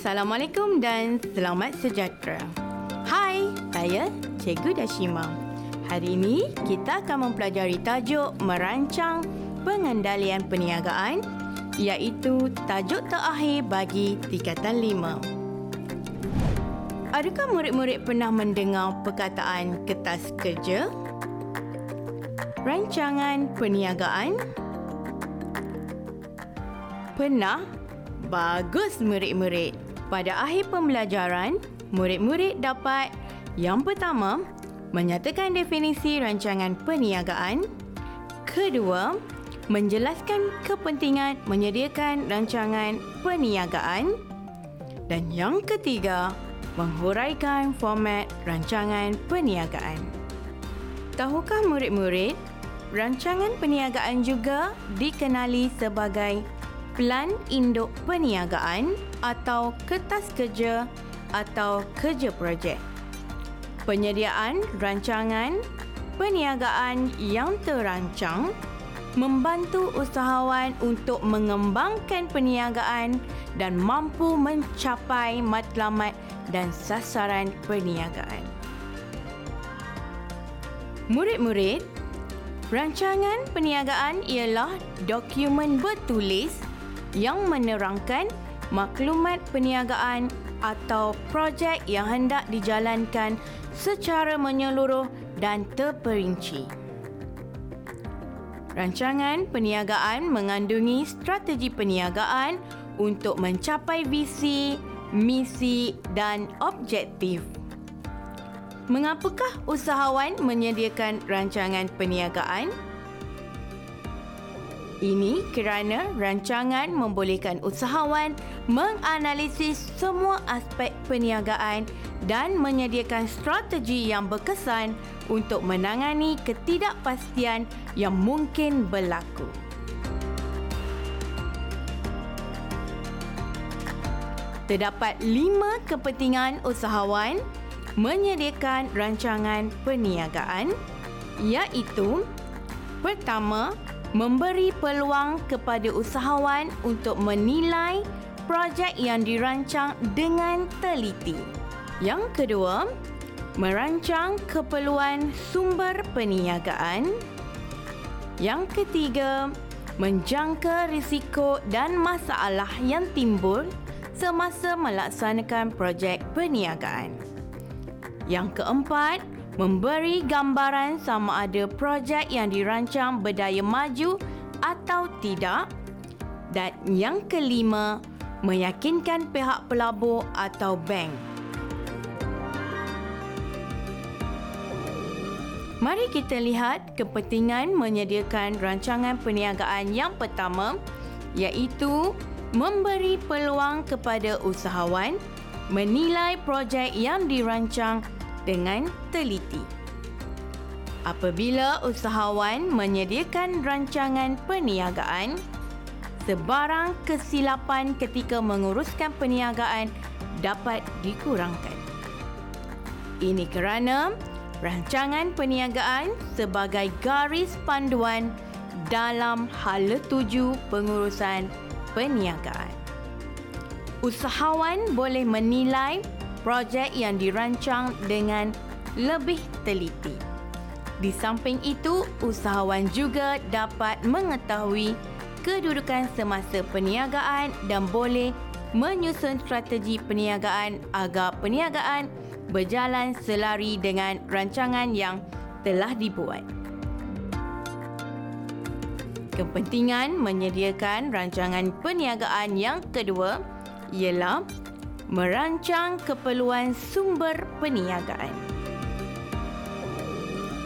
Assalamualaikum dan selamat sejahtera. Hai, saya Cikgu Dashima. Hari ini kita akan mempelajari tajuk merancang pengendalian perniagaan iaitu tajuk terakhir bagi tingkatan 5. Adakah murid-murid pernah mendengar perkataan kertas kerja? Rancangan perniagaan? Pernah? Bagus murid-murid. Pada akhir pembelajaran, murid-murid dapat yang pertama, menyatakan definisi rancangan perniagaan. Kedua, menjelaskan kepentingan menyediakan rancangan perniagaan. Dan yang ketiga, menghuraikan format rancangan perniagaan. Tahukah murid-murid, rancangan perniagaan juga dikenali sebagai Pelan Induk Perniagaan atau Kertas Kerja atau Kerja Projek. Penyediaan rancangan perniagaan yang terancang membantu usahawan untuk mengembangkan perniagaan dan mampu mencapai matlamat dan sasaran perniagaan. Murid-murid, rancangan perniagaan ialah dokumen bertulis yang menerangkan maklumat perniagaan atau projek yang hendak dijalankan secara menyeluruh dan terperinci. Rancangan perniagaan mengandungi strategi perniagaan untuk mencapai visi, misi dan objektif. Mengapakah usahawan menyediakan rancangan perniagaan? Ini kerana rancangan membolehkan usahawan menganalisis semua aspek perniagaan dan menyediakan strategi yang berkesan untuk menangani ketidakpastian yang mungkin berlaku. Terdapat lima kepentingan usahawan menyediakan rancangan perniagaan iaitu pertama, memberi peluang kepada usahawan untuk menilai projek yang dirancang dengan teliti. Yang kedua, merancang keperluan sumber perniagaan. Yang ketiga, menjangka risiko dan masalah yang timbul semasa melaksanakan projek perniagaan. Yang keempat, memberi gambaran sama ada projek yang dirancang berdaya maju atau tidak. Dan yang kelima, meyakinkan pihak pelabur atau bank. Mari kita lihat kepentingan menyediakan rancangan perniagaan yang pertama iaitu memberi peluang kepada usahawan menilai projek yang dirancang dengan teliti. Apabila usahawan menyediakan rancangan perniagaan, sebarang kesilapan ketika menguruskan perniagaan dapat dikurangkan. Ini kerana rancangan perniagaan sebagai garis panduan dalam hala tuju pengurusan perniagaan. Usahawan boleh menilai projek yang dirancang dengan lebih teliti. Di samping itu, usahawan juga dapat mengetahui kedudukan semasa perniagaan dan boleh menyusun strategi perniagaan agar perniagaan berjalan selari dengan rancangan yang telah dibuat. Kepentingan menyediakan rancangan perniagaan yang kedua ialah merancang keperluan sumber perniagaan.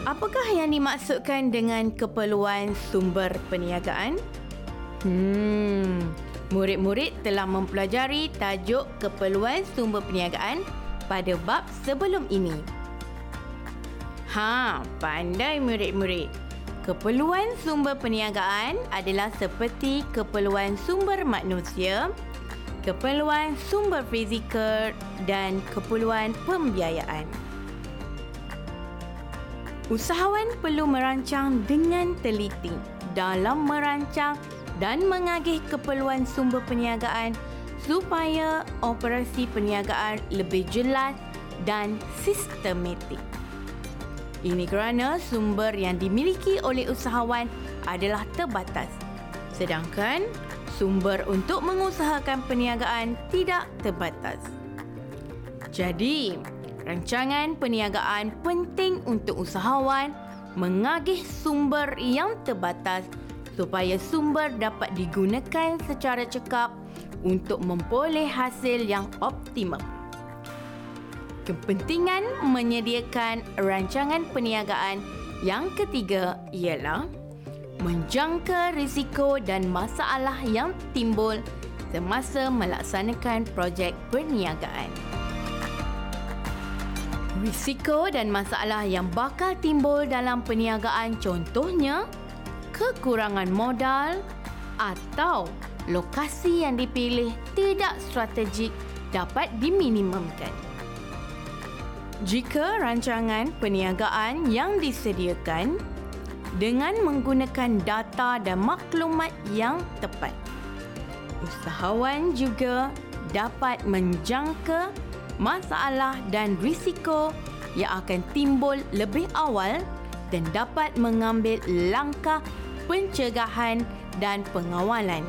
Apakah yang dimaksudkan dengan keperluan sumber perniagaan? Hmm, murid-murid telah mempelajari tajuk keperluan sumber perniagaan pada bab sebelum ini. Ha, pandai murid-murid. Keperluan sumber perniagaan adalah seperti keperluan sumber manusia, keperluan sumber fizikal dan keperluan pembiayaan. Usahawan perlu merancang dengan teliti dalam merancang dan mengagih keperluan sumber perniagaan supaya operasi perniagaan lebih jelas dan sistematik. Ini kerana sumber yang dimiliki oleh usahawan adalah terbatas. Sedangkan sumber untuk mengusahakan perniagaan tidak terbatas. Jadi, rancangan perniagaan penting untuk usahawan mengagih sumber yang terbatas supaya sumber dapat digunakan secara cekap untuk memperoleh hasil yang optimum. Kepentingan menyediakan rancangan perniagaan yang ketiga ialah menjangka risiko dan masalah yang timbul semasa melaksanakan projek perniagaan. Risiko dan masalah yang bakal timbul dalam perniagaan contohnya kekurangan modal atau lokasi yang dipilih tidak strategik dapat diminimumkan. Jika rancangan perniagaan yang disediakan dengan menggunakan data dan maklumat yang tepat, usahawan juga dapat menjangka masalah dan risiko yang akan timbul lebih awal dan dapat mengambil langkah pencegahan dan pengawalan.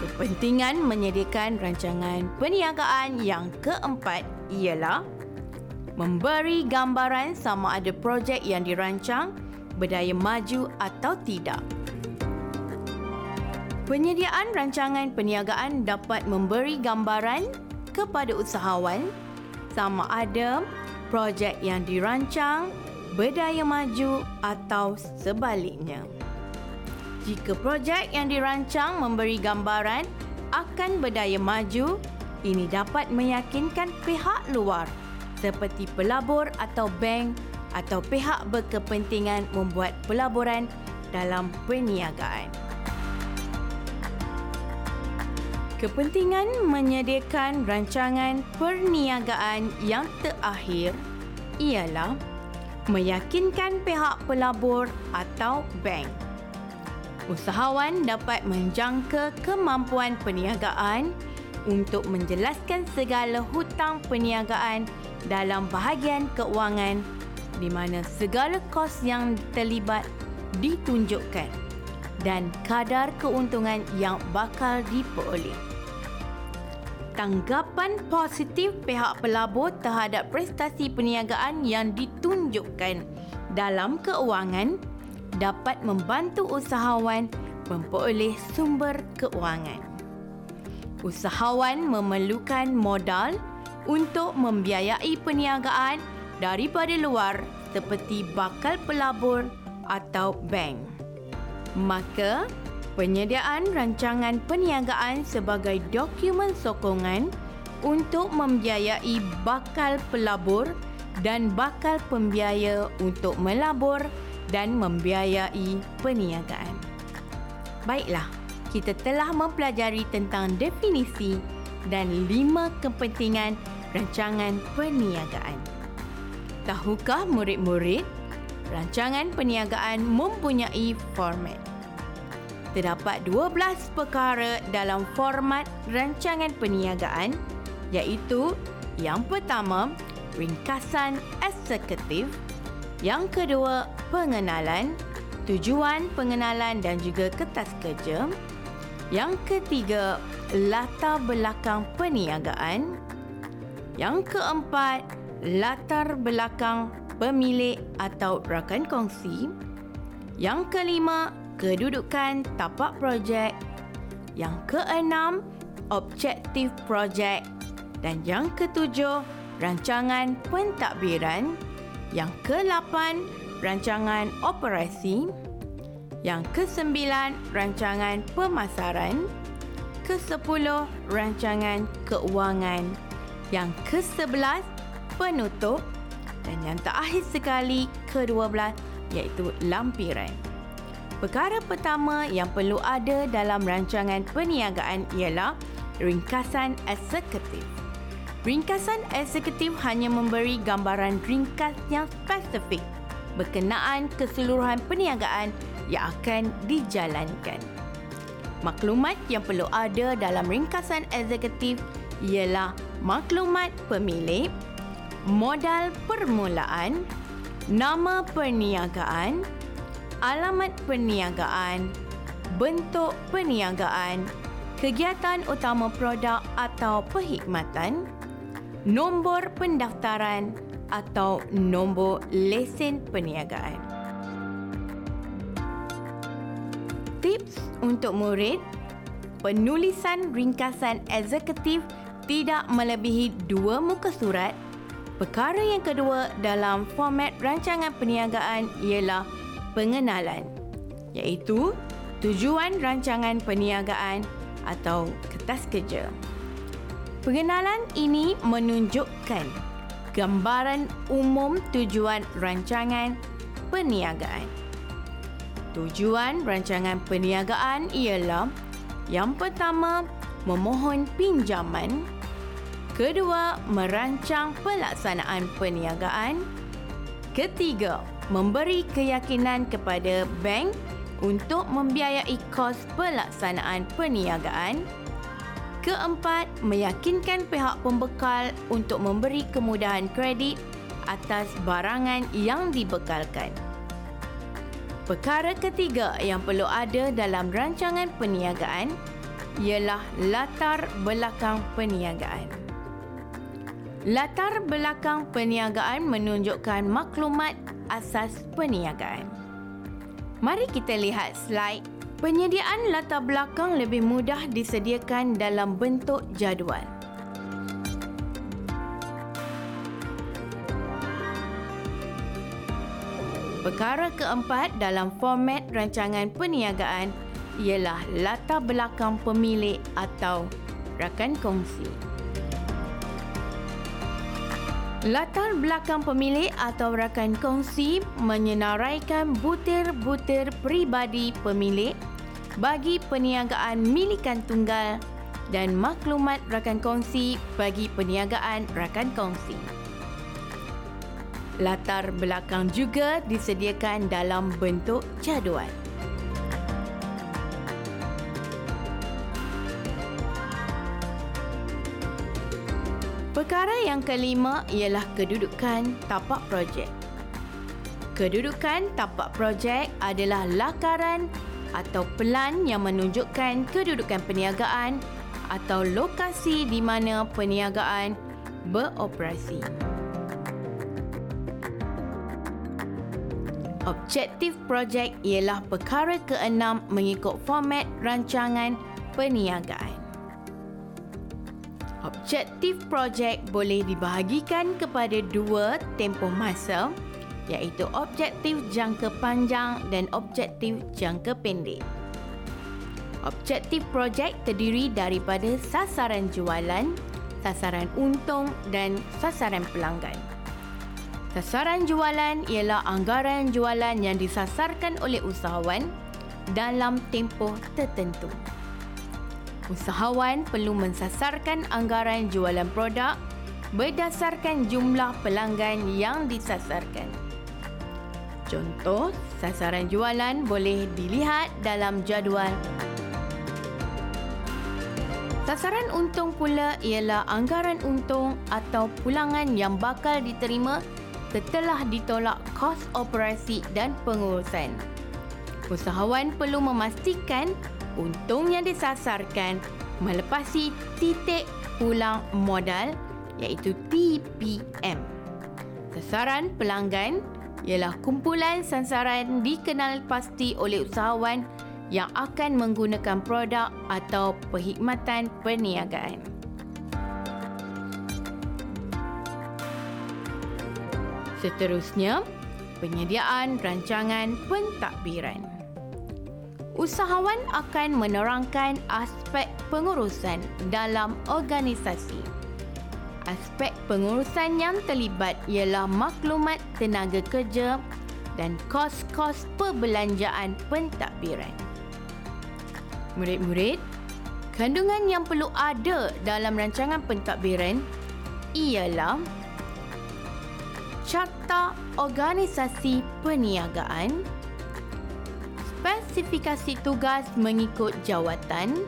Kepentingan menyediakan rancangan perniagaan yang keempat ialah memberi gambaran sama ada projek yang dirancang berdaya maju atau tidak. Penyediaan rancangan perniagaan dapat memberi gambaran kepada usahawan sama ada projek yang dirancang berdaya maju atau sebaliknya. Jika projek yang dirancang memberi gambaran akan berdaya maju, ini dapat meyakinkan pihak luar seperti pelabur atau bank atau pihak berkepentingan membuat pelaburan dalam perniagaan. Kepentingan menyediakan rancangan perniagaan yang terakhir ialah meyakinkan pihak pelabur atau bank. Usahawan dapat menjangka kemampuan perniagaan untuk menjelaskan segala hutang perniagaan dalam bahagian keuangan di mana segala kos yang terlibat ditunjukkan dan kadar keuntungan yang bakal diperoleh. Tanggapan positif pihak pelabur terhadap prestasi perniagaan yang ditunjukkan dalam keuangan dapat membantu usahawan memperoleh sumber keuangan. Usahawan memerlukan modal untuk membiayai perniagaan daripada luar seperti bakal pelabur atau bank. Maka, penyediaan rancangan perniagaan sebagai dokumen sokongan untuk membiayai bakal pelabur dan bakal pembiaya untuk melabur dan membiayai perniagaan. Baiklah, kita telah mempelajari tentang definisi dan lima kepentingan rancangan perniagaan. Tahukah murid-murid, rancangan perniagaan mempunyai format. Terdapat 12 perkara dalam format rancangan perniagaan iaitu yang pertama, ringkasan eksekutif, yang kedua, pengenalan, tujuan pengenalan dan juga kertas kerja, yang ketiga, latar belakang perniagaan, yang keempat, latar belakang pemilik atau rakan kongsi. Yang kelima, kedudukan tapak projek. Yang keenam, objektif projek. Dan yang ketujuh, rancangan pentadbiran. Yang kelapan, rancangan operasi. Yang kesembilan, rancangan pemasaran. Kesepuluh, rancangan keuangan yang ke-11 penutup dan yang terakhir sekali ke-12 iaitu lampiran. Perkara pertama yang perlu ada dalam rancangan perniagaan ialah ringkasan eksekutif. Ringkasan eksekutif hanya memberi gambaran ringkas yang spesifik berkenaan keseluruhan perniagaan yang akan dijalankan. Maklumat yang perlu ada dalam ringkasan eksekutif ialah maklumat pemilik, modal permulaan, nama perniagaan, alamat perniagaan, bentuk perniagaan, kegiatan utama produk atau perkhidmatan, nombor pendaftaran atau nombor lesen perniagaan. Tips untuk murid, penulisan ringkasan eksekutif tidak melebihi dua muka surat. Perkara yang kedua dalam format rancangan perniagaan ialah pengenalan iaitu tujuan rancangan perniagaan atau kertas kerja. Pengenalan ini menunjukkan gambaran umum tujuan rancangan perniagaan. Tujuan rancangan perniagaan ialah yang pertama, memohon pinjaman. Kedua, merancang pelaksanaan perniagaan. Ketiga, memberi keyakinan kepada bank untuk membiayai kos pelaksanaan perniagaan. Keempat, meyakinkan pihak pembekal untuk memberi kemudahan kredit atas barangan yang dibekalkan. Perkara ketiga yang perlu ada dalam rancangan perniagaan ialah latar belakang perniagaan. Latar belakang perniagaan menunjukkan maklumat asas perniagaan. Mari kita lihat slide. Penyediaan latar belakang lebih mudah disediakan dalam bentuk jadual. Perkara keempat dalam format rancangan perniagaan ialah latar belakang pemilik atau rakan kongsi. Latar belakang pemilik atau rakan kongsi menyenaraikan butir-butir peribadi pemilik bagi perniagaan milikan tunggal dan maklumat rakan kongsi bagi perniagaan rakan kongsi. Latar belakang juga disediakan dalam bentuk jadual. Perkara yang kelima ialah kedudukan tapak projek. Kedudukan tapak projek adalah lakaran atau pelan yang menunjukkan kedudukan perniagaan atau lokasi di mana perniagaan beroperasi. Objektif projek ialah perkara keenam mengikut format rancangan perniagaan. Objektif projek boleh dibahagikan kepada dua tempoh masa iaitu objektif jangka panjang dan objektif jangka pendek. Objektif projek terdiri daripada sasaran jualan, sasaran untung dan sasaran pelanggan. Sasaran jualan ialah anggaran jualan yang disasarkan oleh usahawan dalam tempoh tertentu. Usahawan perlu mensasarkan anggaran jualan produk berdasarkan jumlah pelanggan yang disasarkan. Contoh, sasaran jualan boleh dilihat dalam jadual. Sasaran untung pula ialah anggaran untung atau pulangan yang bakal diterima setelah ditolak kos operasi dan pengurusan. Usahawan perlu memastikan untung yang disasarkan melepasi titik pulang modal iaitu TPM. Sasaran pelanggan ialah kumpulan sasaran dikenal pasti oleh usahawan yang akan menggunakan produk atau perkhidmatan perniagaan. Seterusnya, penyediaan rancangan pentadbiran. Usahawan akan menerangkan aspek pengurusan dalam organisasi. Aspek pengurusan yang terlibat ialah maklumat tenaga kerja dan kos-kos perbelanjaan pentadbiran. Murid-murid, kandungan yang perlu ada dalam rancangan pentadbiran ialah Carta Organisasi Perniagaan, spesifikasi tugas mengikut jawatan,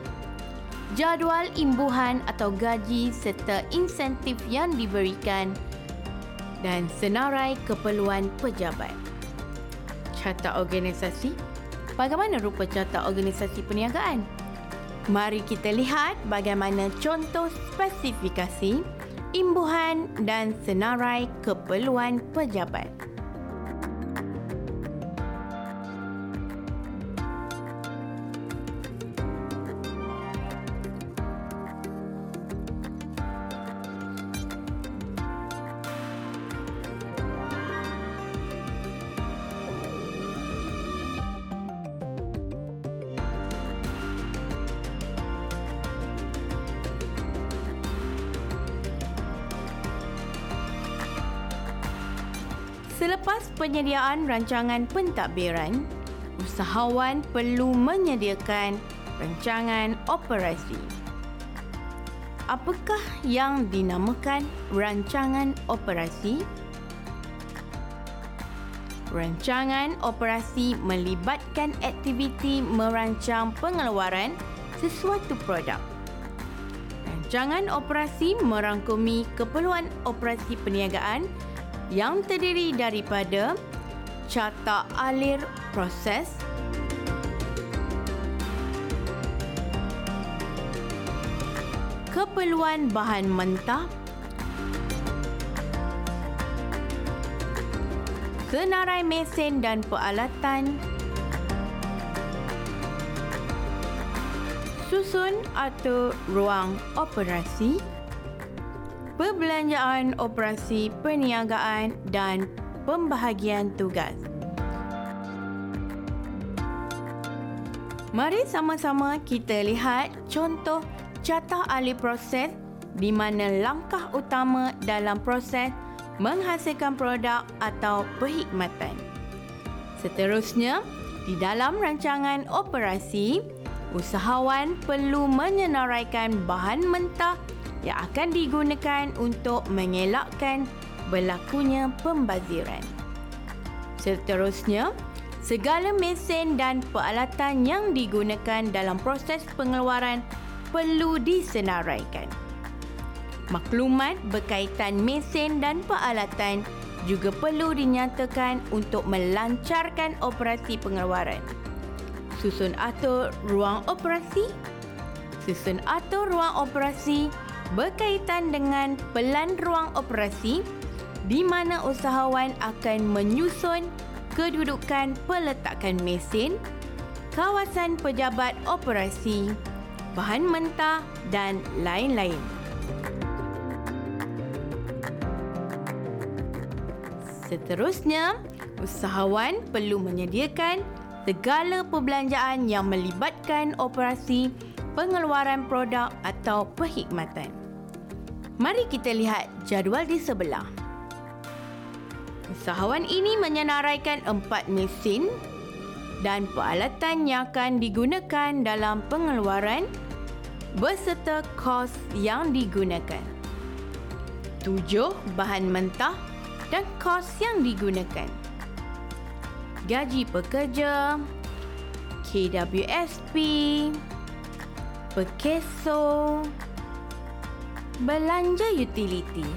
jadual imbuhan atau gaji serta insentif yang diberikan dan senarai keperluan pejabat. Carta organisasi. Bagaimana rupa carta organisasi perniagaan? Mari kita lihat bagaimana contoh spesifikasi, imbuhan dan senarai keperluan pejabat. Penyediaan rancangan pentadbiran, usahawan perlu menyediakan rancangan operasi. Apakah yang dinamakan rancangan operasi? Rancangan operasi melibatkan aktiviti merancang pengeluaran sesuatu produk. Rancangan operasi merangkumi keperluan operasi perniagaan yang terdiri daripada carta alir proses, keperluan bahan mentah, senarai mesin dan peralatan, susun atau ruang operasi, perbelanjaan operasi perniagaan dan pembahagian tugas. Mari sama-sama kita lihat contoh jatah ahli proses di mana langkah utama dalam proses menghasilkan produk atau perkhidmatan. Seterusnya, di dalam rancangan operasi, usahawan perlu menyenaraikan bahan mentah yang akan digunakan untuk mengelakkan berlakunya pembaziran. Seterusnya, segala mesin dan peralatan yang digunakan dalam proses pengeluaran perlu disenaraikan. Maklumat berkaitan mesin dan peralatan juga perlu dinyatakan untuk melancarkan operasi pengeluaran. Susun atur ruang operasi Susun atur ruang operasi berkaitan dengan pelan ruang operasi di mana usahawan akan menyusun kedudukan peletakan mesin, kawasan pejabat operasi, bahan mentah dan lain-lain. Seterusnya, usahawan perlu menyediakan segala perbelanjaan yang melibatkan operasi pengeluaran produk atau perkhidmatan. Mari kita lihat jadual di sebelah. Usahawan ini menyenaraikan empat mesin dan peralatan yang akan digunakan dalam pengeluaran beserta kos yang digunakan. Tujuh bahan mentah dan kos yang digunakan. Gaji pekerja, KWSP, pekeso, belanja utiliti.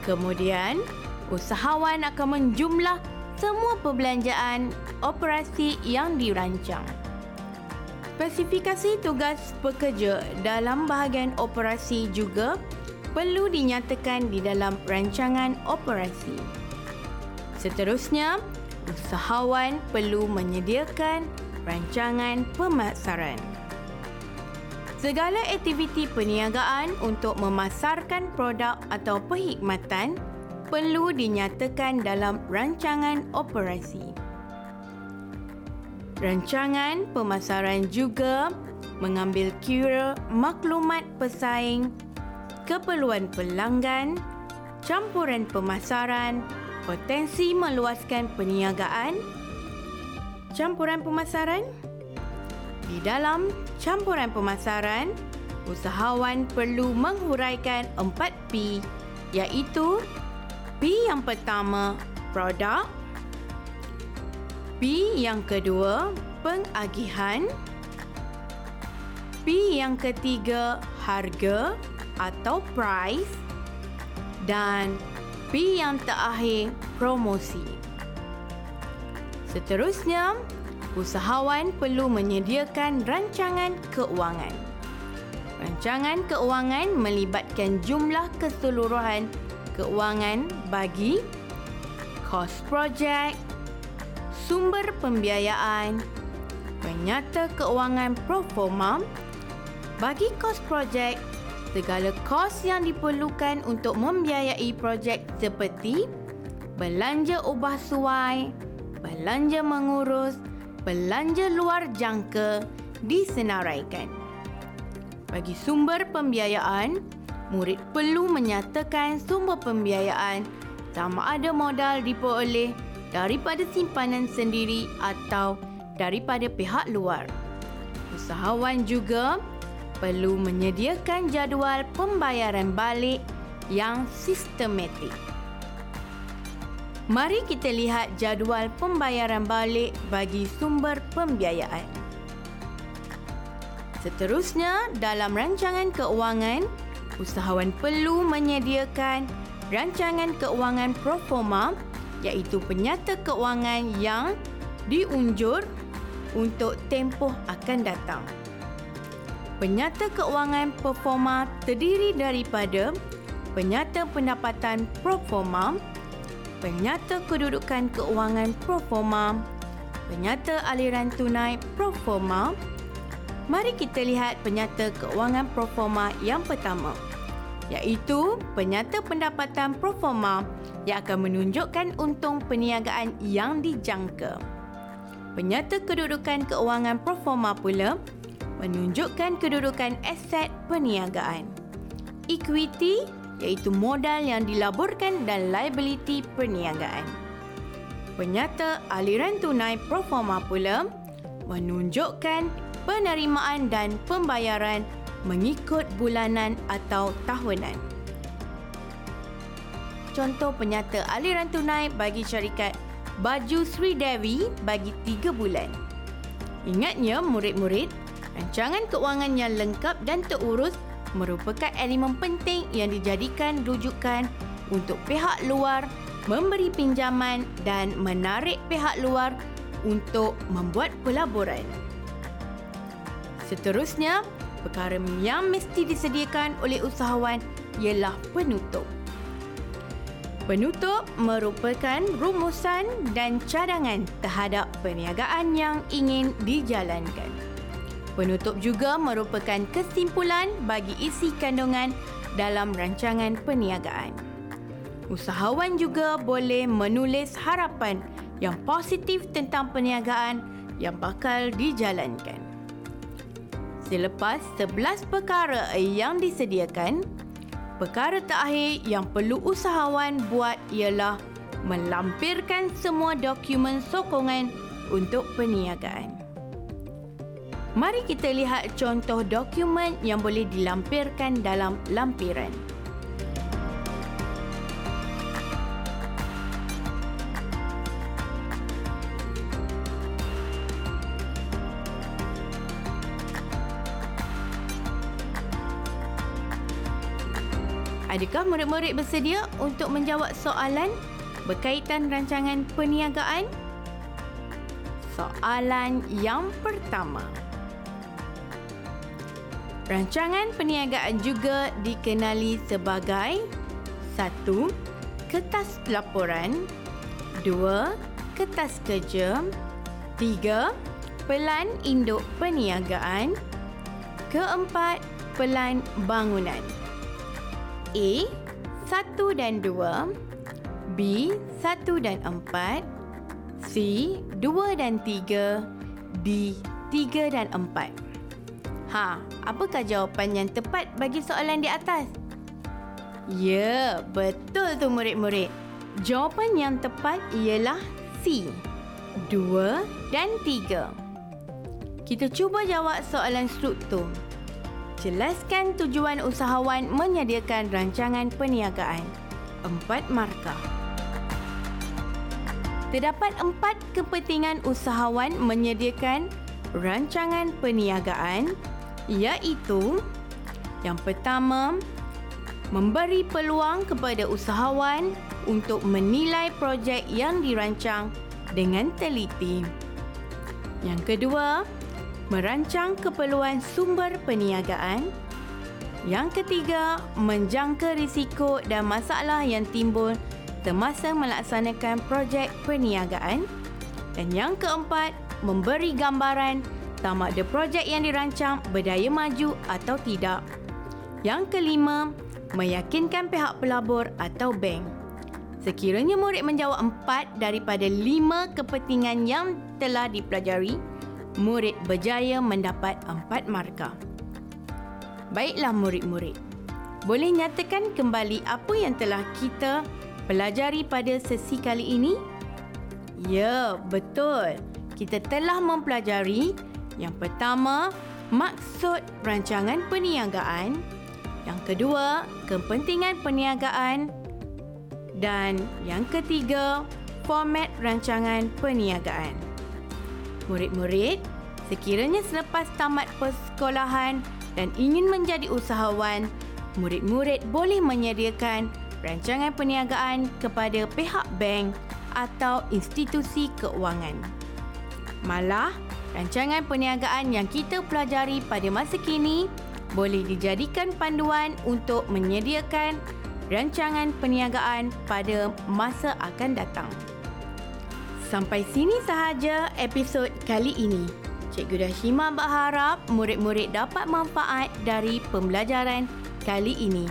Kemudian, usahawan akan menjumlah semua perbelanjaan operasi yang dirancang. Spesifikasi tugas pekerja dalam bahagian operasi juga perlu dinyatakan di dalam rancangan operasi. Seterusnya, usahawan perlu menyediakan rancangan pemasaran. Segala aktiviti perniagaan untuk memasarkan produk atau perkhidmatan perlu dinyatakan dalam rancangan operasi. Rancangan pemasaran juga mengambil kira maklumat pesaing, keperluan pelanggan, campuran pemasaran, potensi meluaskan perniagaan, campuran pemasaran? Di dalam campuran pemasaran, usahawan perlu menghuraikan 4P iaitu P yang pertama, produk, P yang kedua, pengagihan. P yang ketiga, harga atau price. Dan P yang terakhir, promosi. Seterusnya, usahawan perlu menyediakan rancangan keuangan. Rancangan keuangan melibatkan jumlah keseluruhan keuangan bagi kos projek, sumber pembiayaan, penyata keuangan proforma, bagi kos projek, segala kos yang diperlukan untuk membiayai projek seperti belanja ubah suai, belanja mengurus, belanja luar jangka disenaraikan. Bagi sumber pembiayaan, murid perlu menyatakan sumber pembiayaan sama ada modal diperoleh daripada simpanan sendiri atau daripada pihak luar. Usahawan juga perlu menyediakan jadual pembayaran balik yang sistematik. Mari kita lihat jadual pembayaran balik bagi sumber pembiayaan. Seterusnya, dalam rancangan keuangan, usahawan perlu menyediakan rancangan keuangan proforma iaitu penyata keuangan yang diunjur untuk tempoh akan datang. Penyata keuangan proforma terdiri daripada penyata pendapatan proforma, penyata kedudukan keuangan proforma, penyata aliran tunai proforma, Mari kita lihat penyata keuangan proforma yang pertama iaitu penyata pendapatan proforma yang akan menunjukkan untung perniagaan yang dijangka. Penyata kedudukan keuangan proforma pula menunjukkan kedudukan aset perniagaan. Equity iaitu modal yang dilaburkan dan liability perniagaan. Penyata aliran tunai proforma pula menunjukkan penerimaan dan pembayaran mengikut bulanan atau tahunan. Contoh penyata aliran tunai bagi syarikat Baju Sri Devi bagi tiga bulan. Ingatnya murid-murid, rancangan keuangan yang lengkap dan terurus merupakan elemen penting yang dijadikan rujukan untuk pihak luar memberi pinjaman dan menarik pihak luar untuk membuat pelaburan. Seterusnya, perkara yang mesti disediakan oleh usahawan ialah penutup. Penutup merupakan rumusan dan cadangan terhadap perniagaan yang ingin dijalankan. Penutup juga merupakan kesimpulan bagi isi kandungan dalam rancangan perniagaan. Usahawan juga boleh menulis harapan yang positif tentang perniagaan yang bakal dijalankan. Selepas 11 perkara yang disediakan, perkara terakhir yang perlu usahawan buat ialah melampirkan semua dokumen sokongan untuk perniagaan. Mari kita lihat contoh dokumen yang boleh dilampirkan dalam lampiran. Adakah murid-murid bersedia untuk menjawab soalan berkaitan rancangan perniagaan? Soalan yang pertama. Rancangan perniagaan juga dikenali sebagai satu Kertas laporan 2. Kertas kerja 3. Pelan induk perniagaan Keempat, pelan bangunan. A 1 dan 2 B 1 dan 4 C 2 dan 3 D 3 dan 4 Ha, apakah jawapan yang tepat bagi soalan di atas? Ya, betul tu murid-murid. Jawapan yang tepat ialah C. 2 dan 3. Kita cuba jawab soalan struktur. Jelaskan tujuan usahawan menyediakan rancangan perniagaan. Empat markah. Terdapat empat kepentingan usahawan menyediakan rancangan perniagaan iaitu yang pertama, memberi peluang kepada usahawan untuk menilai projek yang dirancang dengan teliti. Yang kedua, merancang keperluan sumber perniagaan. Yang ketiga, menjangka risiko dan masalah yang timbul semasa melaksanakan projek perniagaan dan yang keempat memberi gambaran sama ada projek yang dirancang berdaya maju atau tidak. Yang kelima, meyakinkan pihak pelabur atau bank. Sekiranya murid menjawab empat daripada lima kepentingan yang telah dipelajari, murid berjaya mendapat empat markah. Baiklah murid-murid, boleh nyatakan kembali apa yang telah kita pelajari pada sesi kali ini? Ya, betul. Kita telah mempelajari yang pertama, maksud rancangan perniagaan. Yang kedua, kepentingan perniagaan. Dan yang ketiga, format rancangan perniagaan. Murid-murid, sekiranya selepas tamat persekolahan dan ingin menjadi usahawan, murid-murid boleh menyediakan rancangan perniagaan kepada pihak bank atau institusi keuangan. Malah, rancangan perniagaan yang kita pelajari pada masa kini boleh dijadikan panduan untuk menyediakan rancangan perniagaan pada masa akan datang. Sampai sini sahaja episod kali ini. Cikgu Dashima berharap murid-murid dapat manfaat dari pembelajaran kali ini.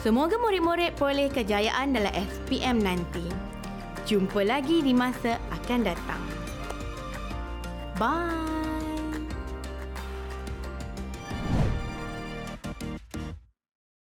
Semoga murid-murid peroleh kejayaan dalam SPM nanti. Jumpa lagi di masa akan datang. バイ